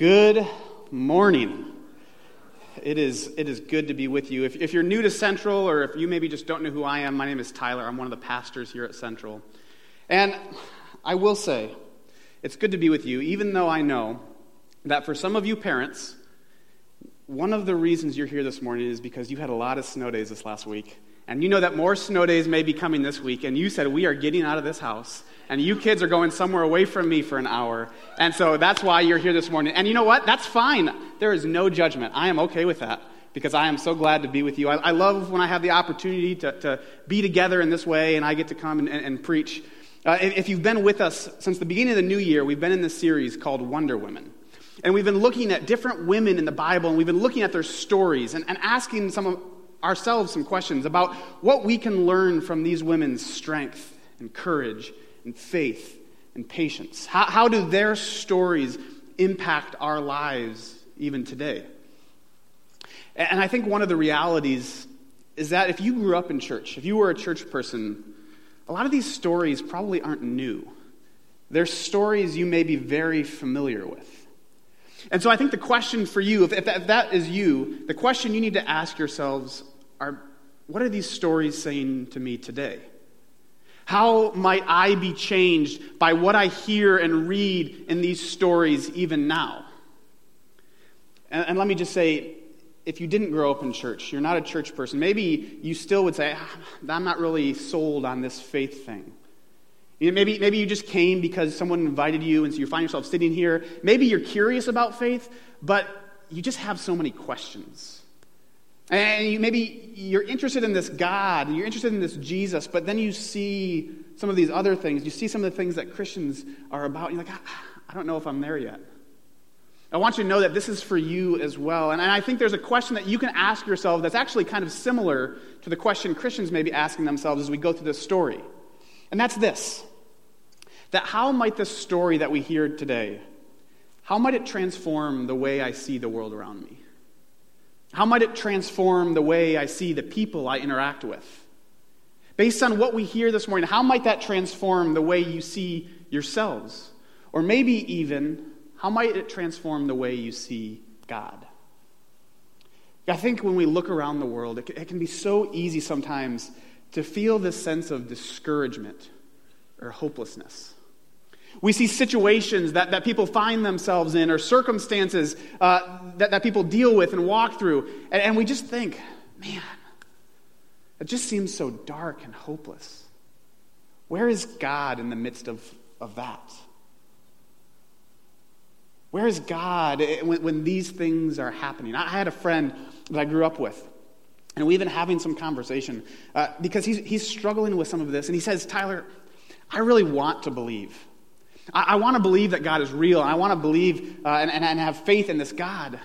Good morning. It is, it is good to be with you. If, if you're new to Central, or if you maybe just don't know who I am, my name is Tyler. I'm one of the pastors here at Central. And I will say, it's good to be with you, even though I know that for some of you parents, one of the reasons you're here this morning is because you had a lot of snow days this last week. And you know that more snow days may be coming this week, and you said, We are getting out of this house, and you kids are going somewhere away from me for an hour. And so that's why you're here this morning. And you know what? That's fine. There is no judgment. I am okay with that because I am so glad to be with you. I, I love when I have the opportunity to, to, be together in this way, and I get to come and, and, and preach. Uh, if you've been with us since the beginning of the new year, we've been in this series called Wonder Women. And we've been looking at different women in the Bible, and we've been looking at their stories and, and asking some of ourselves some questions about what we can learn from these women's strength and courage and faith and patience. How, how do their stories impact our lives even today? And I think one of the realities is that if you grew up in church, if you were a church person, a lot of these stories probably aren't new. They're stories you may be very familiar with. And so I think the question for you, if, if, that, if that is you, the question you need to ask yourselves are what are these stories saying to me today? How might I be changed by what I hear and read in these stories even now? And, and, let me just say if you didn't grow up in church, you're not a church person, maybe you still would say, ah, I'm not really sold on this faith thing. You know, maybe, maybe you just came because someone invited you, and so you find yourself sitting here. Maybe you're curious about faith, but you just have so many questions. And you, maybe you're interested in this God, and you're interested in this Jesus, but then you see some of these other things. You see some of the things that Christians are about, and you're like, ah, I don't know if I'm there yet. I want you to know that this is for you as well. And I think there's a question that you can ask yourself that's actually kind of similar to the question Christians may be asking themselves as we go through this story. And that's this that how might this story that we hear today, how might it transform the way I see the world around me? How might it transform the way I see the people I interact with? Based on what we hear this morning, how might that transform the way you see yourselves? Or maybe even, how might it transform the way you see God? I think when we look around the world, it can be so easy sometimes to feel this sense of discouragement or hopelessness. We see situations that, that people find themselves in or circumstances uh, that, that people deal with and walk through, and, and we just think, man, it just seems so dark and hopeless. Where is God in the midst of, of that? Where is God when, when these things are happening? I had a friend that I grew up with, and we've been having some conversation uh, because he's, he's struggling with some of this, and he says, Tyler, I really want to believe. I, I want to believe that God is real. I want to believe uh, and, and, and have faith in this God.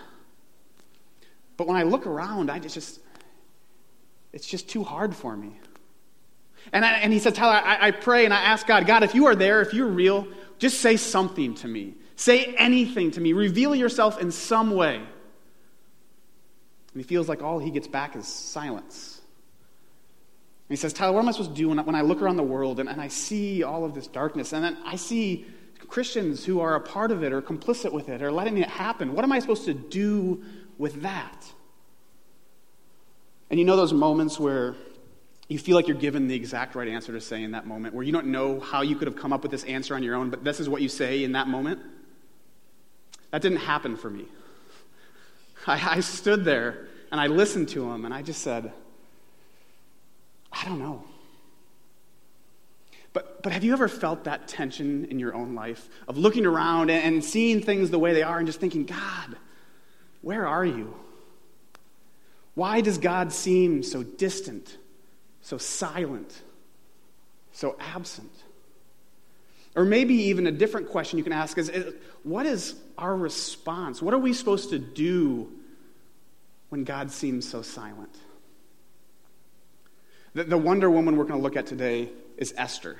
But when I look around, I just, it's just too hard for me. And, I, and he said, Tyler, I, I pray and I ask God, God, if you are there, if you're real, just say something to me. Say anything to me. Reveal yourself in some way. And he feels like all he gets back is silence. And he says, Tyler, what am I supposed to do when I, when I look around the world and, and I see all of this darkness and then I see Christians who are a part of it or complicit with it or letting it happen? What am I supposed to do with that? And you know those moments where you feel like you're given the exact right answer to say in that moment, where you don't know how you could have come up with this answer on your own, but this is what you say in that moment? That didn't happen for me. I, I stood there and I listened to him and I just said, I don't know. But, but have you ever felt that tension in your own life of looking around and, seeing things the way they are and just thinking, God, where are you? Why does God seem so distant, so silent, so absent? Or maybe even a different question you can ask is, is what is our response? What are we supposed to do when God seems so silent? The, the Wonder Woman we're going to look at today is Esther.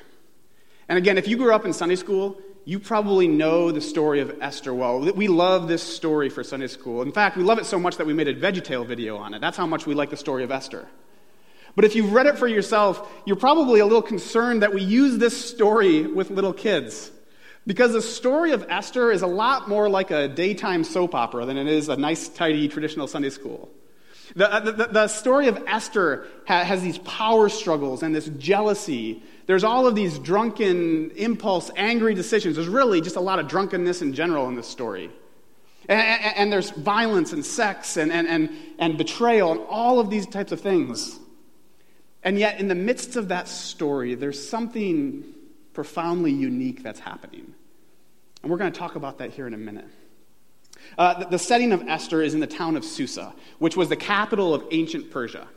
And again, if you grew up in Sunday school, you probably know the story of Esther well. We love this story for Sunday school. In fact, we love it so much that we made a VeggieTale video on it. That's how much we like the story of Esther. But if you've read it for yourself, you're probably a little concerned that we use this story with little kids. Because the story of Esther is a lot more like a daytime soap opera than it is a nice, tidy, traditional Sunday school. The, uh, the, the story of Esther has these power struggles and this jealousy. There's all of these drunken, impulse, angry decisions. There's really just a lot of drunkenness in general in this story. And, and, and there's violence and sex and, and, and, and betrayal and all of these types of things. And yet, in the midst of that story, there's something profoundly unique that's happening. And we're going to talk about that here in a minute. Uh, the, setting of Esther is in the town of Susa, which was the capital of ancient Persia.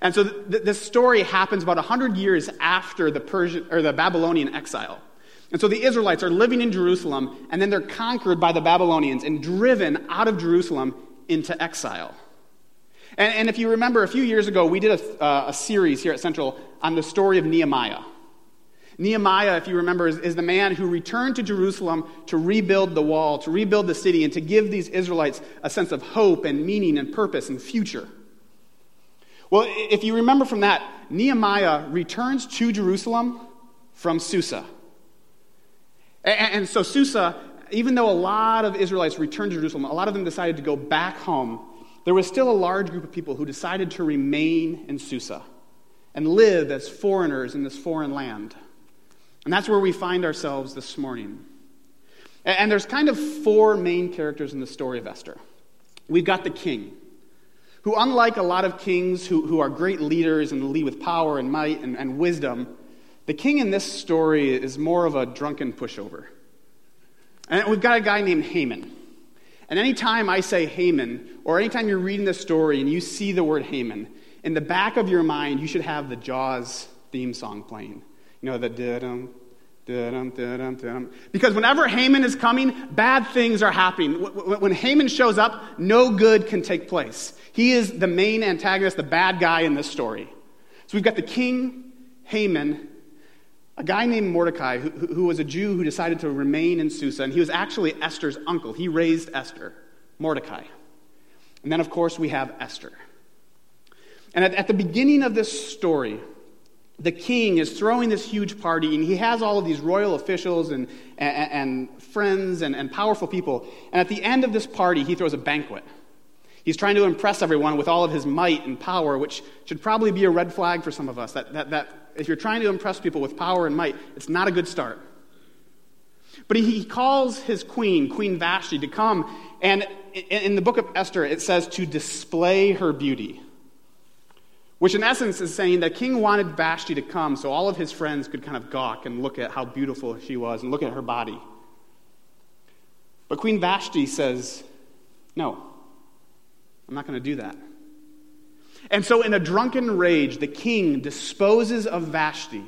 And so th- this story happens about 100 years after the, Persian, or the Babylonian exile. And so the Israelites are living in Jerusalem, and then they're conquered by the Babylonians and driven out of Jerusalem into exile. And, and if you remember, a few years ago, we did a, uh, a series here at Central on the story of Nehemiah. Nehemiah, if you remember, is, is, the man who returned to Jerusalem to rebuild the wall, to rebuild the city, and to give these Israelites a sense of hope and meaning and purpose and future. Well, if you remember from that, Nehemiah returns to Jerusalem from Susa. And, and so, Susa, even though a lot of Israelites returned to Jerusalem, a lot of them decided to go back home, there was still a large group of people who decided to remain in Susa and live as foreigners in this foreign land. And that's where we find ourselves this morning. And there's kind of four main characters in the story of Esther. We've got the king, who, unlike a lot of kings who, who are great leaders and lead with power and might and, and wisdom, the king in this story is more of a drunken pushover. And we've got a guy named Haman. And anytime I say Haman, or anytime you're reading this story and you see the word Haman, in the back of your mind, you should have the Jaws theme song playing. You know, the da-dum, da-dum, da-dum, da-dum. Because whenever Haman is coming, bad things are happening. When Haman shows up, no good can take place. He is the main antagonist, the bad guy in this story. So we've got the king, Haman, a guy named Mordecai who, who, was a Jew who decided to remain in Susa, and he was actually Esther's uncle. He raised Esther, Mordecai. And then, of course, we have Esther. And at, at the beginning of this story, the king is throwing this huge party, and he has all of these royal officials and, and, and friends and, and powerful people. And at the end of this party, he throws a banquet. He's trying to impress everyone with all of his might and power, which should probably be a red flag for some of us. That, that, that if you're trying to impress people with power and might, it's not a good start. But he calls his queen, Queen Vashti, to come, and in the book of Esther, it says to display her beauty. Which, in essence, is saying that King wanted Vashti to come so all of his friends could kind of gawk and look at how beautiful she was and look at her body. But Queen Vashti says, No, I'm not going to do that. And so, in a drunken rage, the king disposes of Vashti.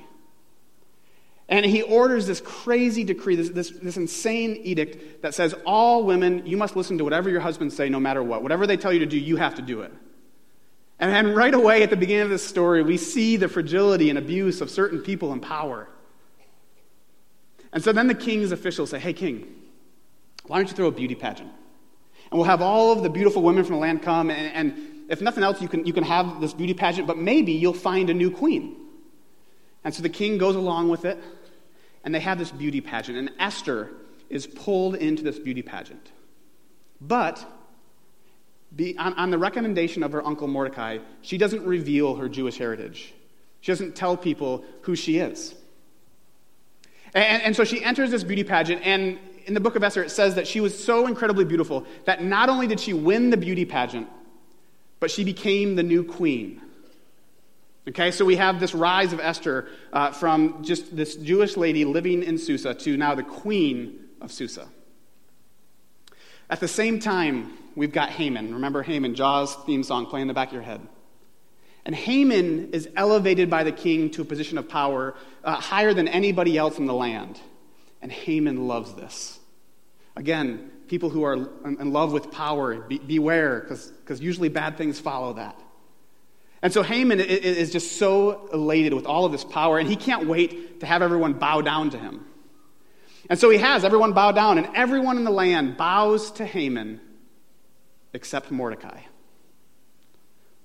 And he orders this crazy decree, this, this, this, insane edict that says, All women, you must listen to whatever your husbands say, no matter what. Whatever they tell you to do, you have to do it. And right away at the beginning of this story, we see the fragility and abuse of certain people in power. And so then the king's officials say, Hey, king, why don't you throw a beauty pageant? And we'll have all of the beautiful women from the land come, and, and if nothing else, you can, you can have this beauty pageant, but maybe you'll find a new queen. And so the king goes along with it, and they have this beauty pageant. And Esther is pulled into this beauty pageant. But be, on, on the recommendation of her uncle Mordecai, she doesn't reveal her Jewish heritage. She doesn't tell people who she is. And, and, so she enters this beauty pageant, and in the book of Esther, it says that she was so incredibly beautiful that not only did she win the beauty pageant, but she became the new queen. Okay, so we have this rise of Esther uh, from just this Jewish lady living in Susa to now the queen of Susa. At the same time, we've got Haman. Remember Haman, Jaws theme song playing in the back of your head. And Haman is elevated by the king to a position of power uh, higher than anybody else in the land. And Haman loves this. Again, people who are in love with power, be, beware, because usually bad things follow that. And so Haman is just so elated with all of this power, and he can't wait to have everyone bow down to him. And so he has everyone bow down, and everyone in the land bows to Haman except Mordecai.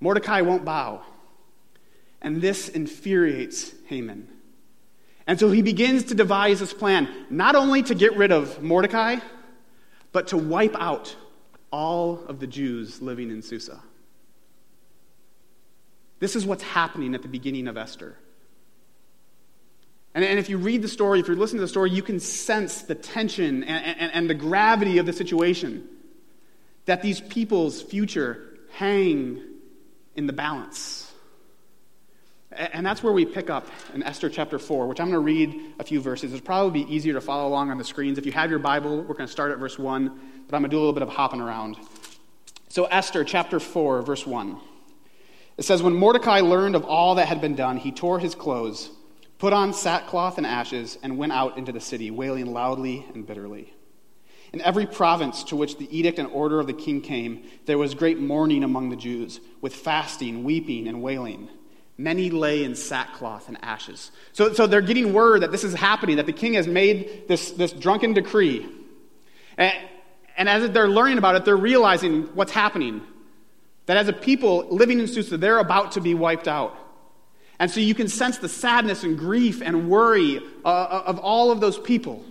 Mordecai won't bow. And this infuriates Haman. And so he begins to devise this plan, not only to get rid of Mordecai, but to wipe out all of the Jews living in Susa. This is what's happening at the beginning of Esther. And, and if you read the story, if you listen to the story, you can sense the tension and, and, and the gravity of the situation. That these people's future hang in the balance. And that's where we pick up in Esther chapter 4, which I'm going to read a few verses. It'll probably be easier to follow along on the screens. If you have your Bible, we're going to start at verse 1, but I'm going to do a little bit of hopping around. So, Esther chapter 4, verse 1. It says, When Mordecai learned of all that had been done, he tore his clothes, put on sackcloth and ashes, and went out into the city, wailing loudly and bitterly. In every province to which the edict and order of the king came, there was great mourning among the Jews, with fasting, weeping, and wailing. Many lay in sackcloth and ashes. So, so they're getting word that this is happening, that the king has made this, this drunken decree. And, and as they're learning about it, they're realizing what's happening. That as a people living in Susa, they're about to be wiped out. And so you can sense the sadness and grief and worry uh, of all of those people.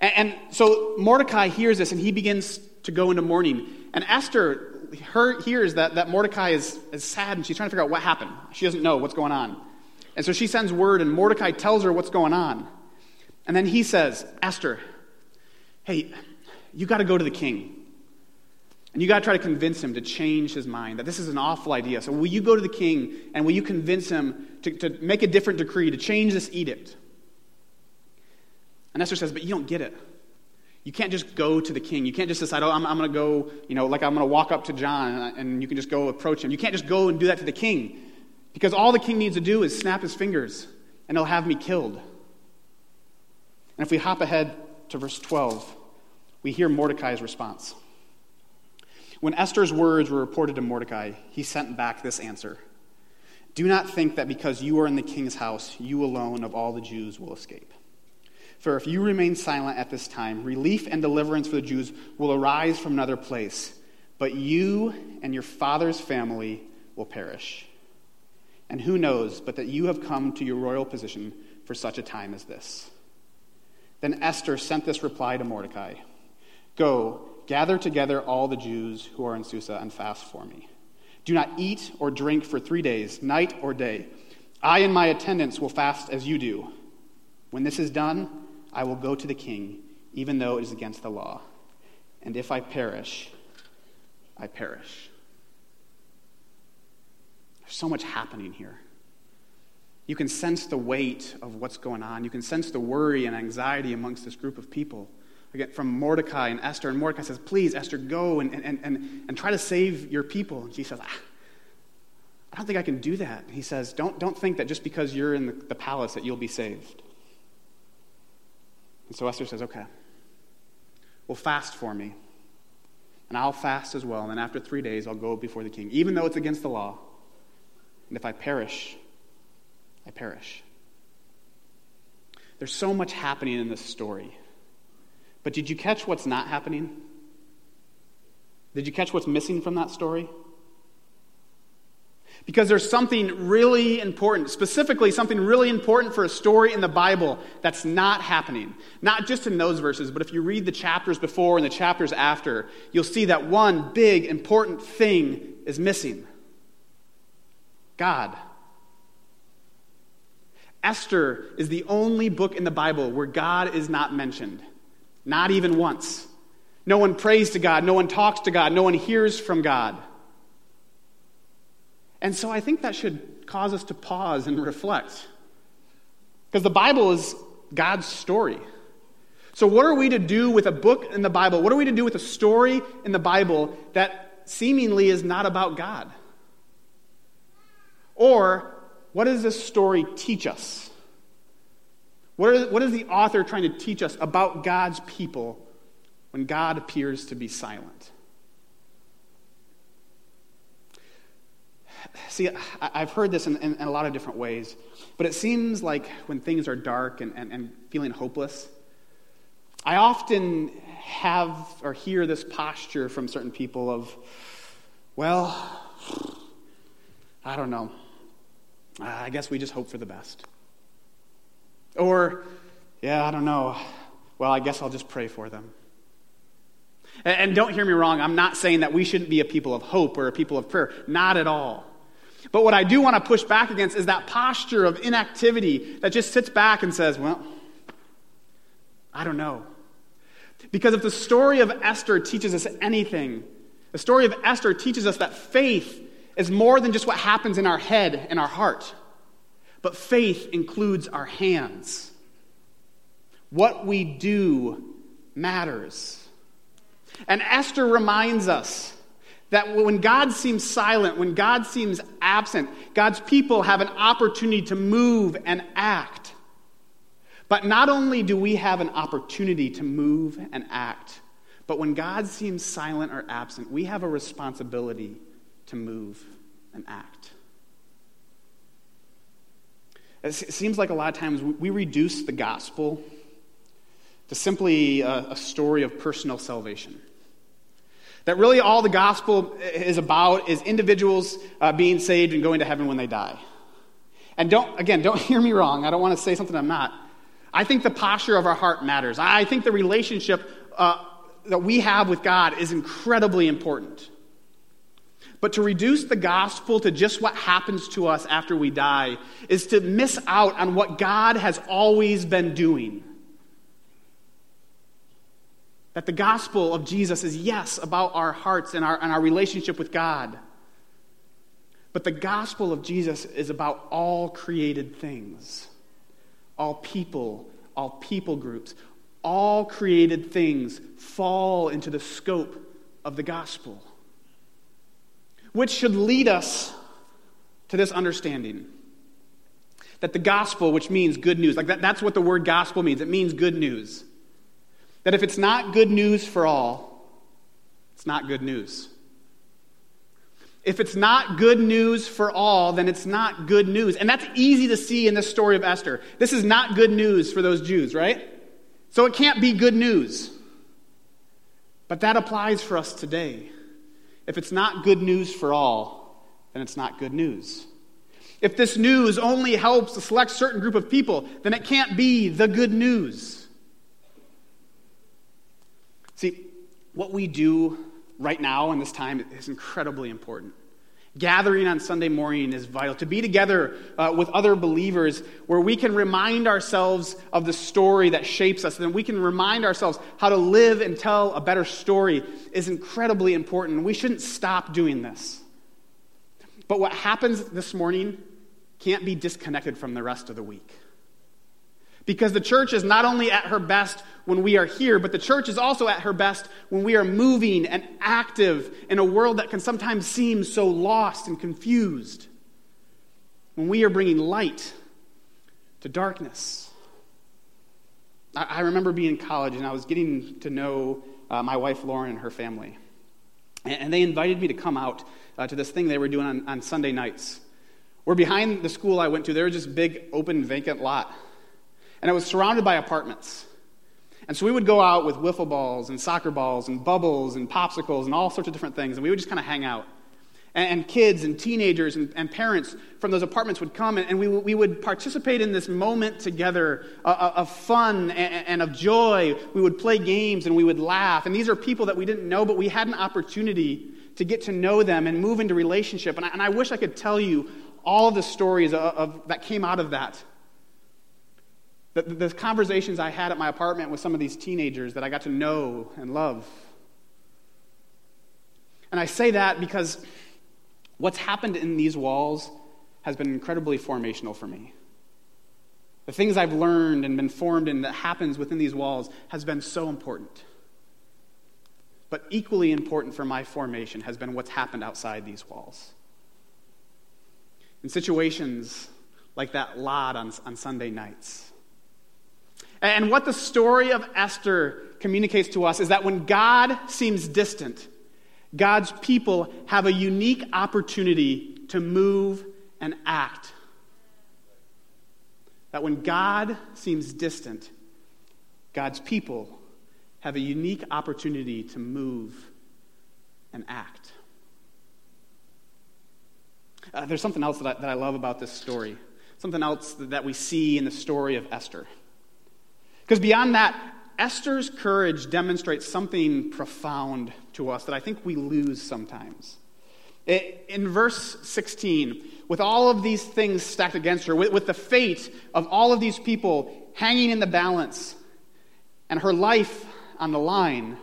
And, so Mordecai hears this and he begins to go into mourning. And Esther her, hears that, that Mordecai is, is sad and she's trying to figure out what happened. She doesn't know what's going on. And so she sends word, and Mordecai tells her what's going on. And then he says, Esther, hey, you got to go to the king. And you got to try to convince him to change his mind, that this is an awful idea. So will you go to the king and will you convince him to, to make a different decree, to change this edict? And Esther says, But you don't get it. You can't just go to the king. You can't just decide, oh, I'm, I'm going to go, you know, like I'm going to walk up to John and, and you can just go approach him. You can't just go and do that to the king because all the king needs to do is snap his fingers and he'll have me killed. And if we hop ahead to verse 12, we hear Mordecai's response. When Esther's words were reported to Mordecai, he sent back this answer Do not think that because you are in the king's house, you alone of all the Jews will escape. For if you remain silent at this time, relief and deliverance for the Jews will arise from another place, but you and your father's family will perish. And who knows but that you have come to your royal position for such a time as this? Then Esther sent this reply to Mordecai Go, gather together all the Jews who are in Susa and fast for me. Do not eat or drink for three days, night or day. I and my attendants will fast as you do. When this is done, I will go to the king, even though it is against the law. And if I perish, I perish. There's so much happening here. You can sense the weight of what's going on. You can sense the worry and anxiety amongst this group of people. Again, from Mordecai and Esther. And Mordecai says, Please, Esther, go and, and, and, and try to save your people. And she says, ah, I don't think I can do that. He says, Don't, don't think that just because you're in the, the palace that you'll be saved. And so Esther says, Okay, well, fast for me. And I'll fast as well. And then after three days, I'll go before the king, even though it's against the law. And if I perish, I perish. There's so much happening in this story. But did you catch what's not happening? Did you catch what's missing from that story? Because there's something really important, specifically something really important for a story in the Bible that's not happening. Not just in those verses, but if you read the chapters before and the chapters after, you'll see that one big important thing is missing God. Esther is the only book in the Bible where God is not mentioned, not even once. No one prays to God, no one talks to God, no one hears from God. And so I think that should cause us to pause and reflect. Because the Bible is God's story. So, what are we to do with a book in the Bible? What are we to do with a story in the Bible that seemingly is not about God? Or, what does this story teach us? What is, what is the author trying to teach us about God's people when God appears to be silent? See, I've heard this in, in, in, a lot of different ways, but it seems like when things are dark and, and, and feeling hopeless, I often have or hear this posture from certain people of, well, I don't know. I guess we just hope for the best. Or, yeah, I don't know. Well, I guess I'll just pray for them. And, and don't hear me wrong, I'm not saying that we shouldn't be a people of hope or a people of prayer. Not at all. But what I do want to push back against is that posture of inactivity that just sits back and says, well, I don't know. Because if the story of Esther teaches us anything, the story of Esther teaches us that faith is more than just what happens in our head and our heart, but faith includes our hands. What we do matters. And Esther reminds us that when God seems silent, when God seems absent, God's people have an opportunity to move and act. But not only do we have an opportunity to move and act, but when God seems silent or absent, we have a responsibility to move and act. It seems like a lot of times we reduce the gospel to simply a, story of personal salvation. That really all the gospel is about is individuals uh, being saved and going to heaven when they die. And don't, again, don't hear me wrong. I don't want to say something I'm not. I think the posture of our heart matters. I think the relationship uh, that we have with God is incredibly important. But to reduce the gospel to just what happens to us after we die is to miss out on what God has always been doing. That the gospel of Jesus is, yes, about our hearts and our, and our relationship with God. But the gospel of Jesus is about all created things, all people, all people groups, all created things fall into the scope of the gospel. Which should lead us to this understanding that the gospel, which means good news, like that, that's what the word gospel means. It means good news. That if it's not good news for all, it's not good news. If it's not good news for all, then it's not good news. And that's easy to see in this story of Esther. This is not good news for those Jews, right? So it can't be good news. But that applies for us today. If it's not good news for all, then it's not good news. If this news only helps a select certain group of people, then it can't be the good news. See, what we do right now in this time is incredibly important. Gathering on Sunday morning is vital. To be together uh, with other believers where we can remind ourselves of the story that shapes us, and we can remind ourselves how to live and tell a better story is incredibly important. We shouldn't stop doing this. But what happens this morning can't be disconnected from the rest of the week. Because the church is not only at her best when we are here, but the church is also at her best when we are moving and active in a world that can sometimes seem so lost and confused. When we are bringing light to darkness. I, remember being in college and I was getting to know uh, my wife Lauren and her family. And, they invited me to come out uh, to this thing they were doing on, on Sunday nights. We're behind the school I went to, there was this big open vacant lot and it was surrounded by apartments. And so we would go out with wiffle balls and soccer balls and bubbles and popsicles and all sorts of different things, and we would just kind of hang out. And, and kids and teenagers and, and, parents from those apartments would come, and, and we, we would participate in this moment together uh, of fun and, and of joy. We would play games and we would laugh. And these are people that we didn't know, but we had an opportunity to get to know them and move into relationship. And I, and I wish I could tell you all of the stories of, of, that came out of that. The, the conversations I had at my apartment with some of these teenagers that I got to know and love. And I say that because what's happened in these walls has been incredibly formational for me. The things I've learned and been formed in that happens within these walls has been so important. But equally important for my formation has been what's happened outside these walls. In situations like that lot on, on Sunday nights, and what the story of Esther communicates to us is that when God seems distant, God's people have a unique opportunity to move and act. That when God seems distant, God's people have a unique opportunity to move and act. Uh, there's something else that I, that I love about this story. something else that we see in the story of Esther. Because beyond that, Esther's courage demonstrates something profound to us that I think we lose sometimes. In verse 16, with all of these things stacked against her, with, the fate of all of these people hanging in the balance, and her life on the line,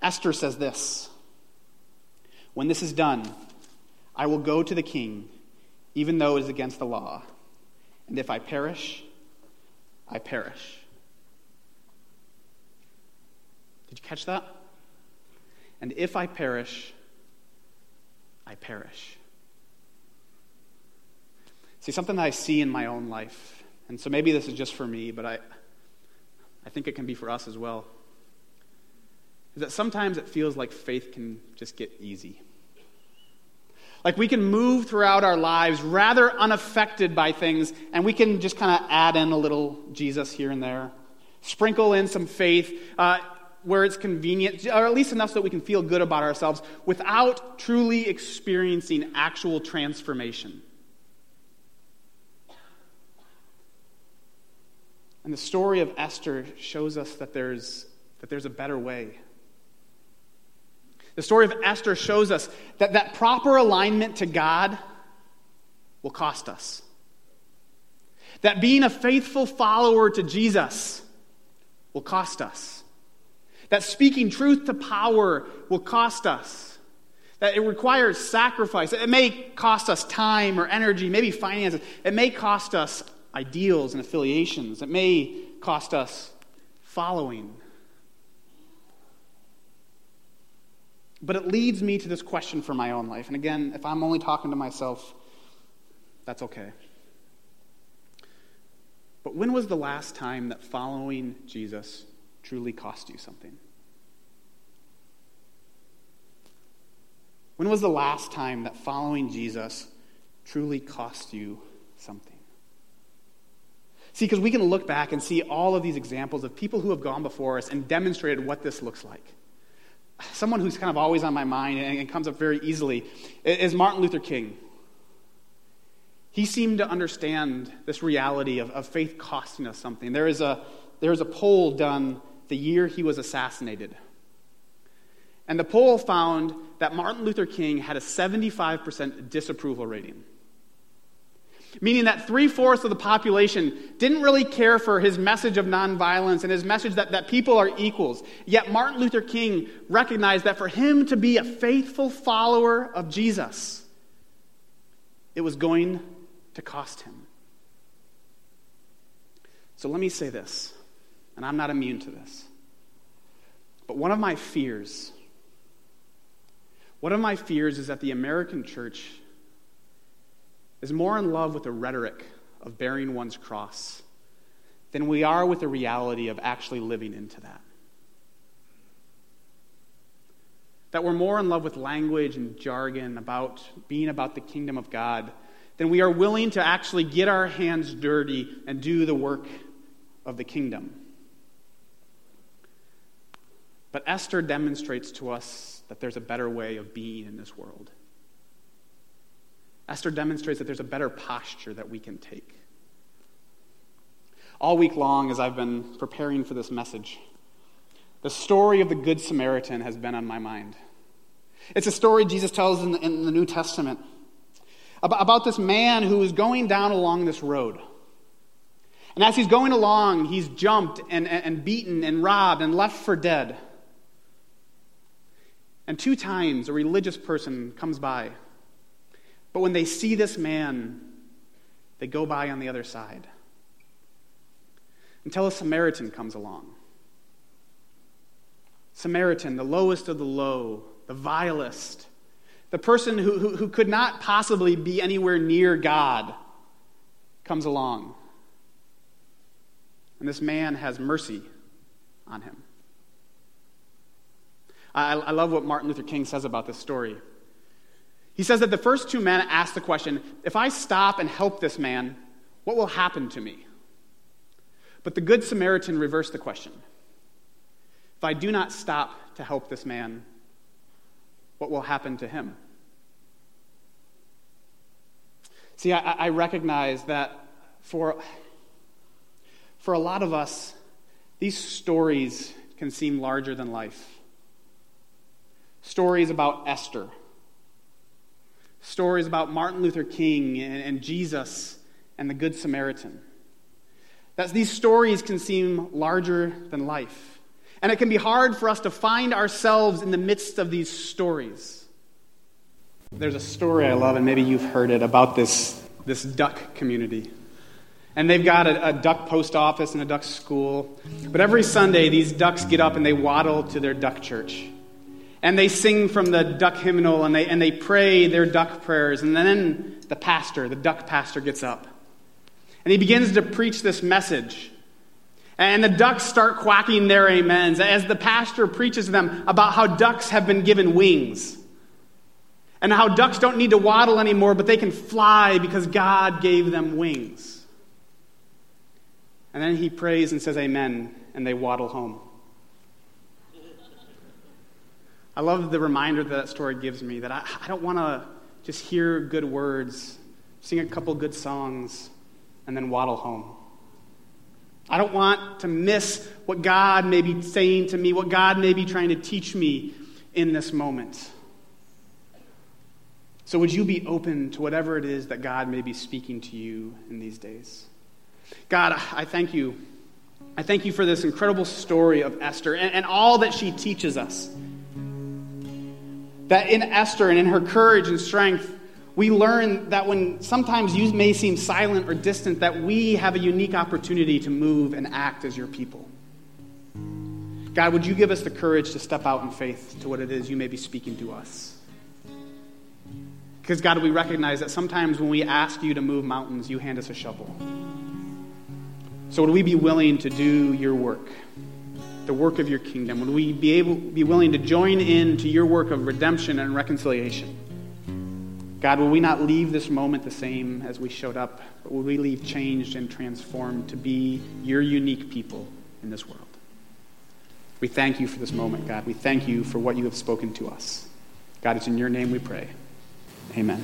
Esther says this When this is done, I will go to the king, even though it is against the law. And if I perish, I perish. Did you catch that? And if I perish, I perish. See, something that I see in my own life, and so maybe this is just for me, but I, I think it can be for us as well, is that sometimes it feels like faith can just get easy. Like we can move throughout our lives rather unaffected by things, and we can just kind of add in a little Jesus here and there, sprinkle in some faith uh, where it's convenient, or at least enough so that we can feel good about ourselves without truly experiencing actual transformation. And the story of Esther shows us that there's, that there's a better way. The story of Esther shows us that that proper alignment to God will cost us. That being a faithful follower to Jesus will cost us. That speaking truth to power will cost us. That it requires sacrifice. It may cost us time or energy, maybe finances. It may cost us ideals and affiliations. It may cost us following But it leads me to this question for my own life. And again, if I'm only talking to myself, that's okay. But when was the last time that following Jesus truly cost you something? When was the last time that following Jesus truly cost you something? See, because we can look back and see all of these examples of people who have gone before us and demonstrated what this looks like someone who's kind of always on my mind and comes up very easily is Martin Luther King. He seemed to understand this reality of, of faith costing us something. There is, a, there is a poll done the year he was assassinated. And the poll found that Martin Luther King had a 75% disapproval rating meaning that three fourths of the population didn't really care for his message of nonviolence and his message that, that people are equals. Yet Martin Luther King recognized that for him to be a faithful follower of Jesus, it was going to cost him. So let me say this, and I'm not immune to this. But one of my fears, one of my fears is that the American church is more in love with the rhetoric of bearing one's cross than we are with the reality of actually living into that. That we're more in love with language and jargon about being about the kingdom of God than we are willing to actually get our hands dirty and do the work of the kingdom. But Esther demonstrates to us that there's a better way of being in this world. Esther demonstrates that there's a better posture that we can take. All week long, as I've been preparing for this message, the story of the Good Samaritan has been on my mind. It's a story Jesus tells in the, in the New Testament about, about this man who is going down along this road. And as he's going along, he's jumped and, and, and beaten and robbed and left for dead. And two times a religious person comes by but when they see this man, they go by on the other side. Until a Samaritan comes along. Samaritan, the lowest of the low, the vilest, the person who, who, who could not possibly be anywhere near God, comes along. And this man has mercy on him. I, I love what Martin Luther King says about this story. He says that the first two men asked the question if I stop and help this man, what will happen to me? But the Good Samaritan reversed the question. If I do not stop to help this man, what will happen to him? See, I, I recognize that for, for a lot of us, these stories can seem larger than life. Stories about Esther, stories about Martin Luther King and, and Jesus and the Good Samaritan. That these stories can seem larger than life. And it can be hard for us to find ourselves in the midst of these stories. There's a story I love, and maybe you've heard it, about this, this duck community. And they've got a, a, duck post office and a duck school. But every Sunday, these ducks get up and they waddle to their duck church. And they sing from the duck hymnal and they, and they pray their duck prayers. And then the pastor, the duck pastor, gets up. And he begins to preach this message. And the ducks start quacking their amens as the pastor preaches them about how ducks have been given wings. And how ducks don't need to waddle anymore, but they can fly because God gave them wings. And then he prays and says, Amen, and they waddle home. I love the reminder that that story gives me that I, I don't want to just hear good words, sing a couple good songs, and then waddle home. I don't want to miss what God may be saying to me, what God may be trying to teach me in this moment. So, would you be open to whatever it is that God may be speaking to you in these days? God, I thank you. I thank you for this incredible story of Esther and, and all that she teaches us. That in Esther and in her courage and strength, we learn that when sometimes you may seem silent or distant, that we have a unique opportunity to move and act as your people. God, would you give us the courage to step out in faith to what it is you may be speaking to us? Because, God, we recognize that sometimes when we ask you to move mountains, you hand us a shovel. So, would we be willing to do your work, the work of your kingdom? Would we be, able, be willing to join in to your work of redemption and reconciliation? God, will we not leave this moment the same as we showed up, but will we leave changed and transformed to be your unique people in this world? We thank you for this moment, God. We thank you for what you have spoken to us. God, it's in your name we pray. Amen.